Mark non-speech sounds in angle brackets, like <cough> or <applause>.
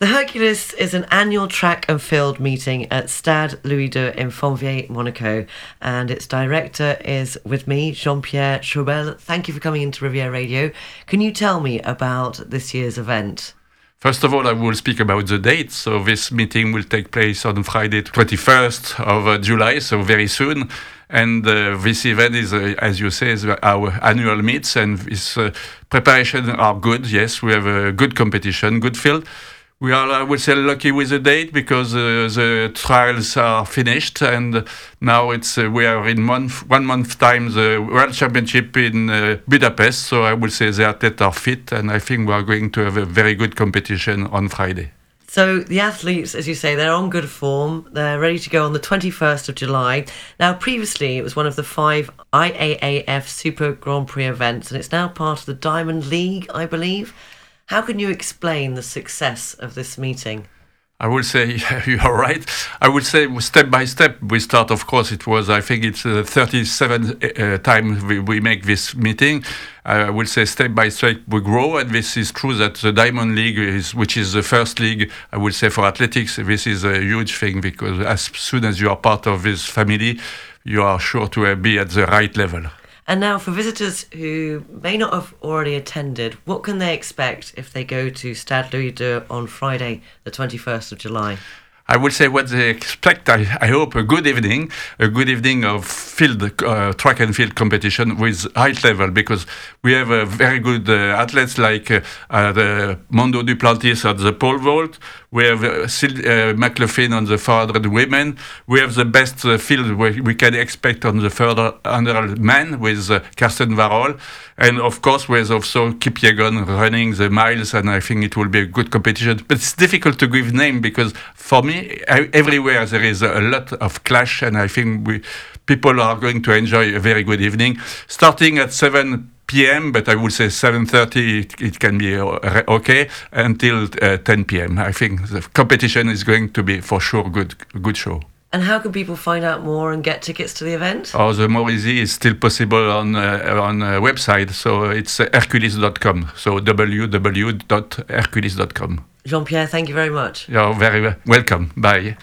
The Herculis is an annual track and field meeting at Stade Louis II in Fontvieille, Monaco, and its director is with me, Jean Pierre Schoebel. Thank you for coming into Riviera Radio. Can you tell me about this year's event? First of all, I will speak about the date. So this meeting will take place on Friday, 21st of uh, July, so very soon. And uh, this event is, uh, as you say, our annual meets, and this uh, preparation are good. Yes, we have a good competition, good field we are, I would say, lucky with the date because uh, the trials are finished, and now it's uh, we are in month one month time the World Championship in uh, Budapest. So I would say the athletes are fit, and I think we are going to have a very good competition on Friday. So the athletes, as you say, they're on good form. They're ready to go on the 21st of July. Now, previously, it was one of the five IAAF Super Grand Prix events, and it's now part of the Diamond League, I believe. How can you explain the success of this meeting? I would say <laughs> you are right. I would say step by step we start. Of course, it was I think it's uh, 37 uh, times we, we, make this meeting. I would say step by step we grow, and this is true that the Diamond League is, which is the first league, I would say for athletics, this is a huge thing because as soon as you are part of this family, you are sure to be at the right level. And now, for visitors who may not have already attended, what can they expect if they go to Stade Louis II on Friday, the 21st of July? I would say what they expect. I, I hope a good evening, a good evening of field uh, track and field competition with high level because we have a very good uh, athletes like uh, uh the Mondo Duplantis at the pole vault. We have uh, uh, McLaughlin on the 400 women. We have the best field we can expect on the 400 men with Karsten Warholm. And of course, we have also Kipyegon running the miles, and I think it will be a good competition. But it's difficult to give name because for me, everywhere there is a lot of clash, and I think we people are going to enjoy a very good evening. Starting at 7 p.m., but I would say 7.30 it, it can be uh, okay until uh, 10 p.m. I think the competition is going to be for sure good good show. And how can people find out more and get tickets to the event? Oh, the more easy is still possible on uh, on a website. So it's herculis.com. So www.herculis.com. Jean Pierre, thank you very much. You're very welcome. Bye.